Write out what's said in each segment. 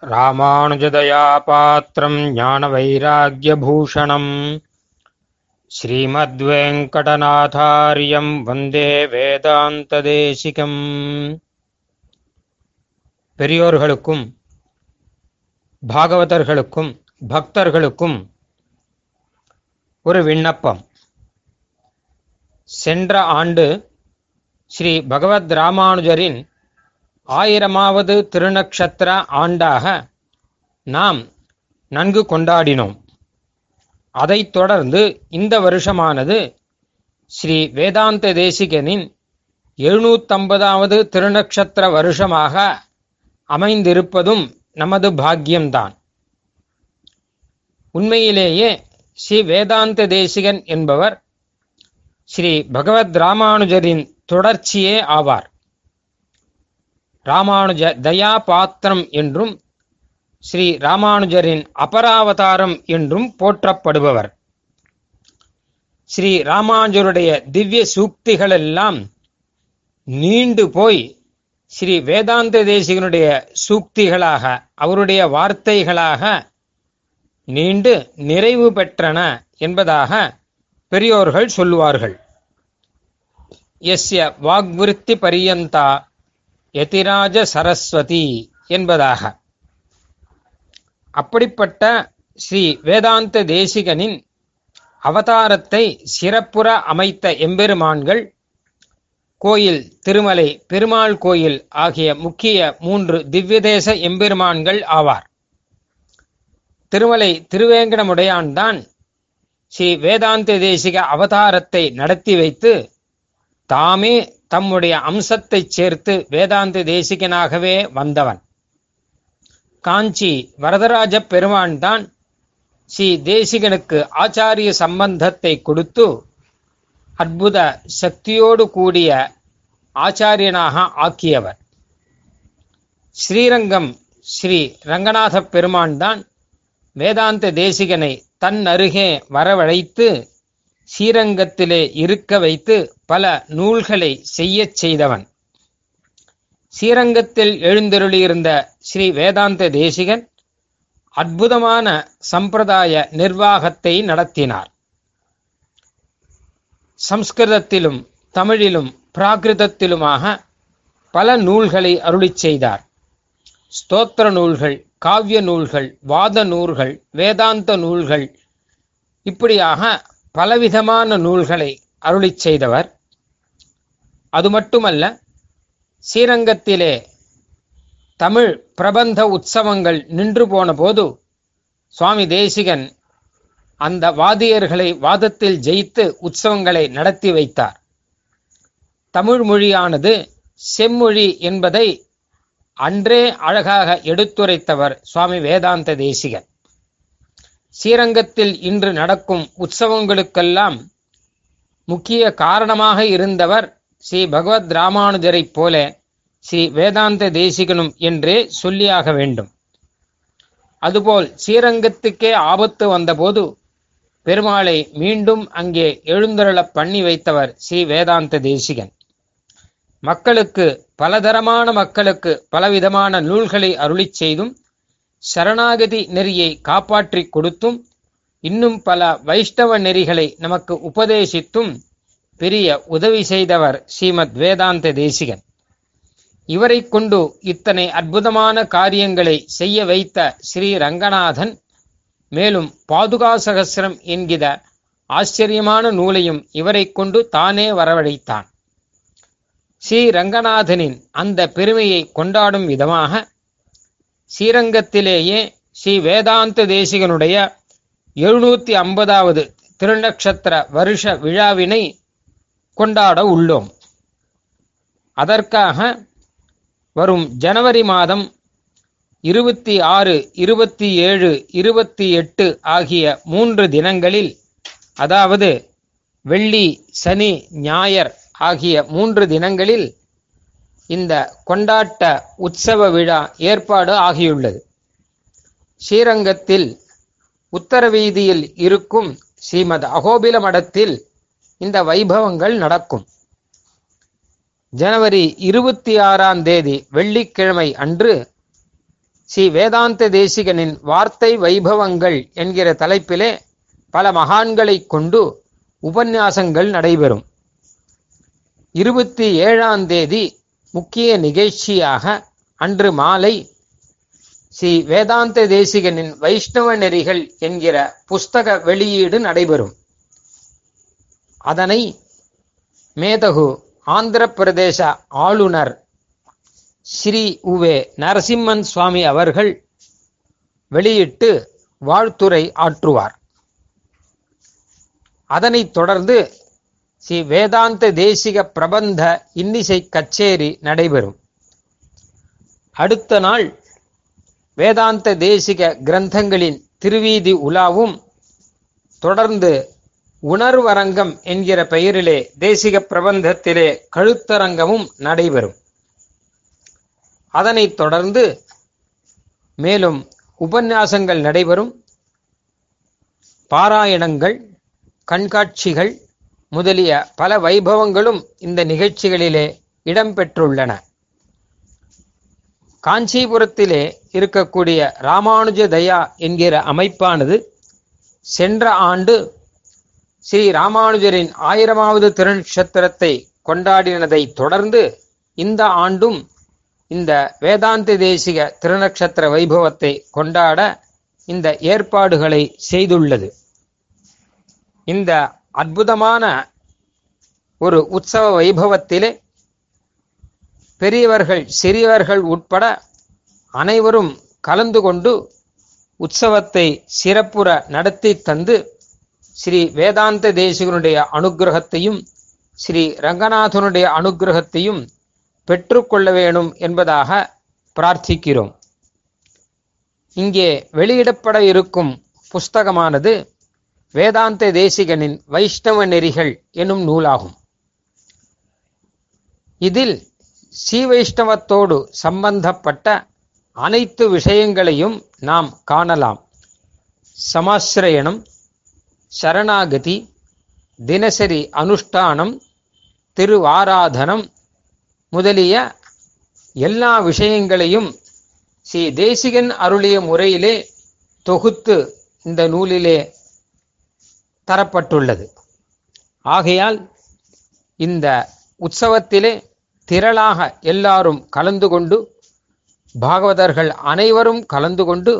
ராமானுஜதயா பாத்திரம் ஞான வைராகியபூஷணம் ஸ்ரீமத்வேங்கடநாதாரியம் வந்தே வேதாந்ததேசிகம். பெரியோர்களுக்கும் பாகவதர்களுக்கும் பக்தர்களுக்கும் ஒரு விண்ணப்பம். சென்ற ஆண்டு ஸ்ரீ பகவத் ராமானுஜரின் ஆயிரமாவது திருநக்ஷத்திர ஆண்டாக நாம் நன்கு கொண்டாடினோம். அதைத் தொடர்ந்து இந்த வருஷமானது ஸ்ரீ வேதாந்த தேசிகனின் எழுநூத்தம்பதாவது திருநக்ஷத்திர வருஷமாக அமைந்திருப்பதும் நமது பாக்கியம்தான். உண்மையிலேயே ஸ்ரீ வேதாந்த தேசிகன் என்பவர் ஸ்ரீ பகவத் ராமானுஜரின் தொடர்ச்சியே ஆவார். ராமானுஜ தயா பாத்திரம் என்றும் ஸ்ரீ ராமானுஜரின் அபராவதாரம் என்றும் போற்றப்படுபவர். ஸ்ரீ ராமானுஜருடைய திவ்ய சூக்திகளெல்லாம் நீண்டு போய் ஸ்ரீ வேதாந்த தேசிகனுடைய சூக்திகளாக அவருடைய வார்த்தைகளாக நீண்டு நிறைவு பெற்றன என்பதாக பெரியோர்கள் சொல்லுவார்கள். எஸ்ய வாக்விருத்தி பரியந்தா யதிராஜ சரஸ்வதி என்பதாக. அப்படிப்பட்ட ஸ்ரீ வேதாந்த தேசிகனின் அவதாரத்தை சிறப்புற அமைத்த எம்பெருமான்கள் கோயில் திருமலை பெருமாள் கோயில் ஆகிய முக்கிய மூன்று திவ்யதேச எம்பெருமான்கள் ஆவார். திருமலை திருவேங்கடமுடையான்தான் ஸ்ரீ வேதாந்த தேசிக அவதாரத்தை நடத்தி வைத்து தாமே தம்முடைய அம்சத்தை சேர்த்து வேதாந்த தேசிகனாகவே வந்தவன். காஞ்சி வரதராஜ பெருமான் தான் ஸ்ரீ தேசிகனுக்கு ஆச்சாரிய சம்பந்தத்தை கொடுத்து அற்புத சக்தியோடு கூடிய ஆச்சாரியனாக ஆக்கியவர். ஸ்ரீரங்கம் ஸ்ரீ ரங்கநாத பெருமான் தான் வேதாந்த தேசிகனை தன் அருகே வரவழைத்து ஸ்ரீரங்கத்திலே இருக்க வைத்து பல நூல்களை செய்யச் செய்தவன். ஸ்ரீரங்கத்தில் எழுந்தருளியிருந்த ஸ்ரீ வேதாந்த தேசிகன் அற்புதமான சம்பிரதாய நிர்வாகத்தை நடத்தினார். சம்ஸ்கிருதத்திலும் தமிழிலும் பிராகிருதத்திலுமாக பல நூல்களை அருளிச் செய்தார். ஸ்தோத்திர நூல்கள் காவிய நூல்கள் வாத நூல்கள் வேதாந்த நூல்கள் இப்படியாக பலவிதமான நூல்களை அருளிச் செய்தவர். அது மட்டுமல்ல ஸ்ரீரங்கத்திலே தமிழ் பிரபந்த உற்சவங்கள் நின்று போன போது சுவாமி தேசிகன் அந்த வாதியர்களை வாதத்தில் ஜெயித்து உற்சவங்களை நடத்தி வைத்தார். தமிழ் மொழியானது செம்மொழி என்பதை அன்றே அழகாக எடுத்துரைத்தவர் சுவாமி வேதாந்த தேசிகன். ஸ்ரீரங்கத்தில் இன்று நடக்கும் உற்சவங்களுக்கெல்லாம் முக்கிய காரணமாக இருந்தவர் ஸ்ரீ பகவத் ராமானுஜரைப் போல ஸ்ரீ வேதாந்த தேசிகனும் என்றே சொல்லியாக வேண்டும். அதுபோல் ஸ்ரீரங்கத்துக்கே ஆபத்து வந்தபோது பெருமாளை மீண்டும் அங்கே எழுந்தருளப் பண்ணி வைத்தவர் ஸ்ரீ வேதாந்த தேசிகன். மக்களுக்கு பலதரமான மக்களுக்கு பலவிதமான நூல்களை அருளிச் செய்தும் சரணாகதி நெறியை காப்பாற்றிக் கொடுத்தும் இன்னும் பல வைஷ்ணவ நெறிகளை நமக்கு உபதேசித்தும் பெரிய உதவி செய்தவர் ஸ்ரீமத் வேதாந்த தேசிகன். இவரை கொண்டு இத்தனை அற்புதமான காரியங்களை செய்ய வைத்த ஸ்ரீ ரங்கநாதன் மேலும் பாதுகா சகசிரம் என்கிற ஆச்சரியமான நூலையும் இவரை கொண்டு தானே வரவழைத்தான். ஸ்ரீ ரங்கநாதனின் அந்த பெருமையை கொண்டாடும் விதமாக ஸ்ரீரங்கத்திலேயே ஸ்ரீ வேதாந்த தேசிகனுடைய எழுநூத்தி ஐம்பதாவது திருநக்ஷத்திர வருஷ விழாவினை கொண்டாட உள்ளோம். அதற்காக வரும் ஜனவரி மாதம் இருபத்தி ஆறு இருபத்தி ஏழு இருபத்தி எட்டு ஆகிய மூன்று தினங்களில் அதாவது வெள்ளி சனி ஞாயர் ஆகிய மூன்று தினங்களில் இந்த கொண்டாட்ட உற்சவ விழா ஏற்பாடு ஆகியுள்ளது. ஸ்ரீரங்கத்தில் உத்தர வீதியில் இருக்கும் ஸ்ரீமத் அகோபில மடத்தில் இந்த வைபவங்கள் நடக்கும். ஜனவரி இருபத்தி ஆறாம் தேதி வெள்ளிக்கிழமை அன்று ஸ்ரீ வேதாந்த தேசிகனின் வார்த்தை வைபவங்கள் என்கிற தலைப்பிலே பல மகான்களை கொண்டு உபன்யாசங்கள் நடைபெறும். இருபத்தி ஏழாம் தேதி முக்கிய நிகழ்ச்சியாக அன்று மாலை ஸ்ரீ வேதாந்த தேசிகனின் வைஷ்ணவ நெறிகள் என்கிற புஸ்தக வெளியீடு நடைபெறும். அதனை மேதகு ஆந்திர பிரதேச ஆளுநர் ஸ்ரீ உவே நரசிம்மன் சுவாமி அவர்கள் வெளியிட்டு வாழ்த்துரை ஆற்றுவார். அதனைத் தொடர்ந்து ஸ்ரீ வேதாந்த தேசிக பிரபந்த இன்னிசை கச்சேரி நடைபெறும். அடுத்த நாள் வேதாந்த தேசிக கிரந்தங்களின் திருவீதி உலாவும் தொடர்ந்து உணர்வரங்கம் என்கிற பெயரிலே தேசிக பிரபந்தத்திலே கழுத்தரங்கமும் நடைபெறும். அதனைத் தொடர்ந்து மேலும் உபன்யாசங்கள் நடைபெறும். பாராயணங்கள் கண்காட்சிகள் முதலிய பல வைபவங்களும் இந்த நிகழ்ச்சிகளிலே இடம்பெற்றுள்ளன. காஞ்சிபுரத்திலே இருக்கக்கூடிய ராமானுஜ தயா என்கிற அமைப்பானது சென்ற ஆண்டு ஸ்ரீ ராமானுஜரின் ஆயிரமாவது திருநட்சத்திரத்தை கொண்டாடினதை தொடர்ந்து இந்த ஆண்டும் இந்த வேதாந்த தேசிக திருநட்சத்திர வைபவத்தை கொண்டாட இந்த ஏற்பாடுகளை செய்துள்ளது. இந்த அற்புதமான ஒரு உற்சவ வைபவத்திலே பெரியவர்கள் சிறியவர்கள் உட்பட அனைவரும் கலந்து கொண்டு உற்சவத்தை சிறப்புற நடத்தி தந்து ஸ்ரீ வேதாந்த தேசிகனுடைய அனுகிரகத்தையும் ஸ்ரீ ரங்கநாதனுடைய அனுகிரகத்தையும் பெற்றுக்கொள்ள வேணும் என்பதாக பிரார்த்திக்கிறோம். இங்கே வெளியிடப்பட இருக்கும் புஸ்தகமானது வேதாந்த தேசிகனின் வைஷ்ணவ நெறிகள் எனும் நூலாகும். இதில் ஸ்ரீ வைஷ்ணவத்தோடு சம்பந்தப்பட்ட அனைத்து விஷயங்களையும் நாம் காணலாம். சமாசிரயணம் சரணாகதி தினசரி அனுஷ்டானம் திருவாராதனம் முதலிய எல்லா விஷயங்களையும் ஸ்ரீ தேசிகன் அருளிய முறையிலே தொகுத்து இந்த நூலிலே தரப்பட்டுள்ளது. ஆகையால் இந்த உற்சவத்திலே திரளாக எல்லாரும் கலந்து கொண்டு பாகவதர்கள் அனைவரும் கலந்து கொண்டு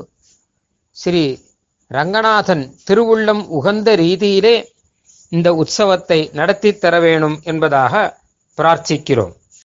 ஸ்ரீ ரங்கநாதன் திருவுள்ளம் உகந்த ரீதியிலே இந்த உற்சவத்தை நடத்தி தர வேணும் என்பதாக பிரார்த்திக்கிறோம்.